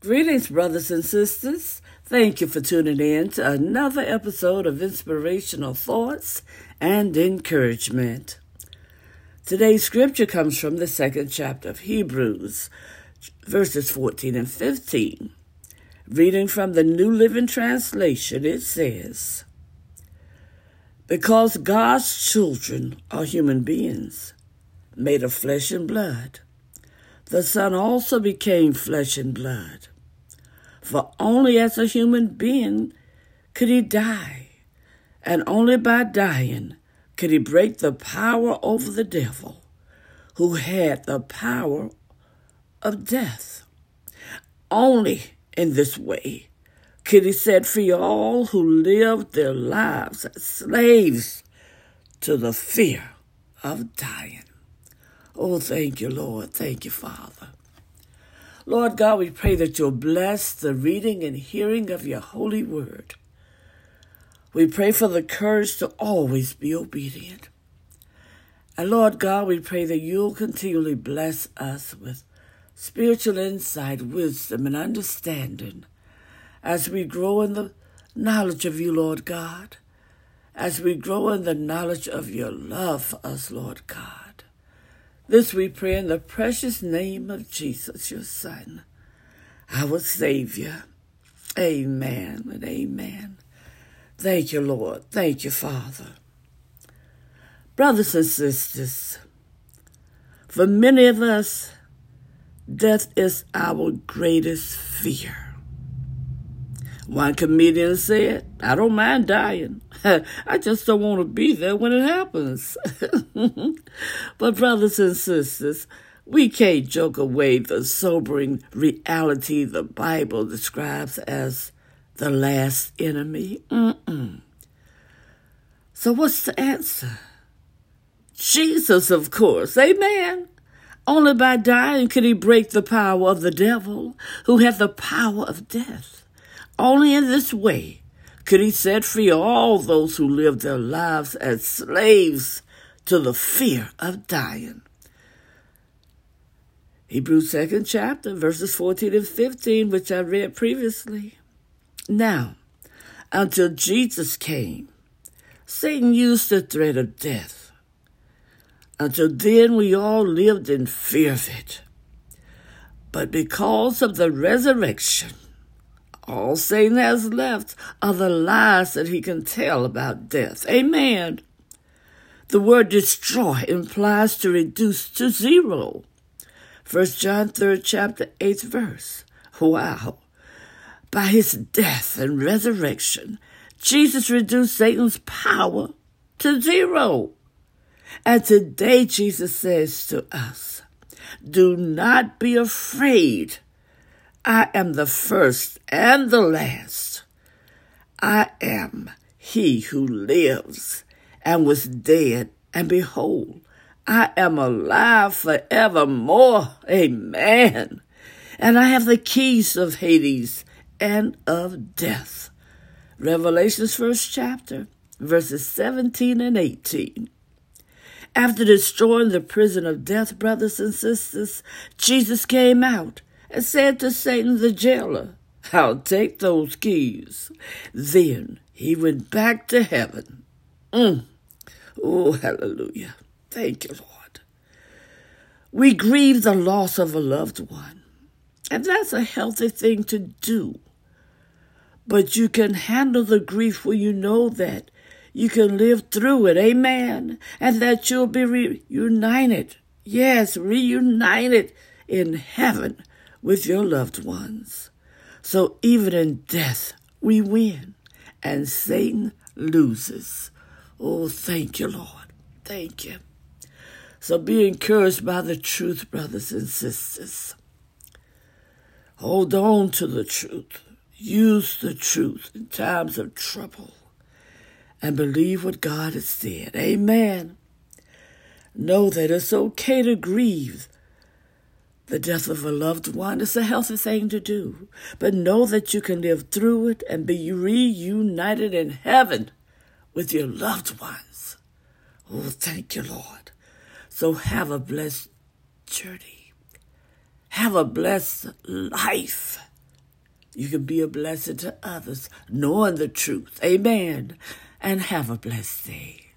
Greetings, brothers and sisters. Thank you for tuning in to another episode of Inspirational Thoughts and Encouragement. Today's scripture comes from the second chapter of Hebrews, verses 14 and 15. Reading from the New Living Translation, it says, Because God's children are human beings, made of flesh and blood, the Son also became flesh and blood. For only as a human being could he die, and only by dying could he break the power over the devil, who had the power of death. Only in this way could he set free all who lived their lives as slaves to the fear of dying. Oh, thank you, Lord. Thank you, Father. Lord God, we pray that you'll bless the reading and hearing of your holy word. We pray for the courage to always be obedient. And Lord God, we pray that you'll continually bless us with spiritual insight, wisdom, and understanding as we grow in the knowledge of you, Lord God, as we grow in the knowledge of your love for us, Lord God. This we pray in the precious name of Jesus, your Son, our Savior. Amen and amen. Thank you, Lord. Thank you, Father. Brothers and sisters, for many of us, Death is our greatest fear. One comedian said, I don't mind dying. I just don't want to be there when it happens. but, brothers and sisters, we can't joke away the sobering reality the Bible describes as the last enemy. Mm-mm. So, what's the answer? Jesus, of course. Amen. Only by dying could he break the power of the devil, who had the power of death. Only in this way could he set free all those who lived their lives as slaves to the fear of dying. Hebrews 2nd chapter, verses 14 and 15, which I read previously. Now, until Jesus came, Satan used the threat of death until then, we all lived in fear of it. But because of the resurrection, all Satan has left are the lies that he can tell about death. Amen. The word destroy implies to reduce to zero. First John 3rd chapter 8th verse. Wow. By his death and resurrection, Jesus reduced Satan's power to zero. And today, Jesus says to us, Do not be afraid. I am the first and the last. I am he who lives and was dead, and behold, I am alive forevermore. Amen. And I have the keys of Hades and of death. Revelations first chapter, verses 17 and 18. After destroying the prison of death, brothers and sisters, Jesus came out and said to Satan the jailer, I'll take those keys. Then he went back to heaven. Mm. Oh, hallelujah. Thank you, Lord. We grieve the loss of a loved one, and that's a healthy thing to do. But you can handle the grief when you know that you can live through it. Amen. And that you'll be reunited. Yes, reunited in heaven with your loved ones. So even in death, we win and Satan loses. Oh, thank you, Lord. Thank you. So be encouraged by the truth, brothers and sisters. Hold on to the truth. Use the truth in times of trouble and believe what God has said. Amen. Know that it's okay to grieve the death of a loved one. is a healthy thing to do. But know that you can live through it and be reunited in heaven with your loved ones. Oh, thank you, Lord. So have a blessed journey. Have a blessed life. you can be a blessing to others, knowing the truth. Amen. And have a blessed day.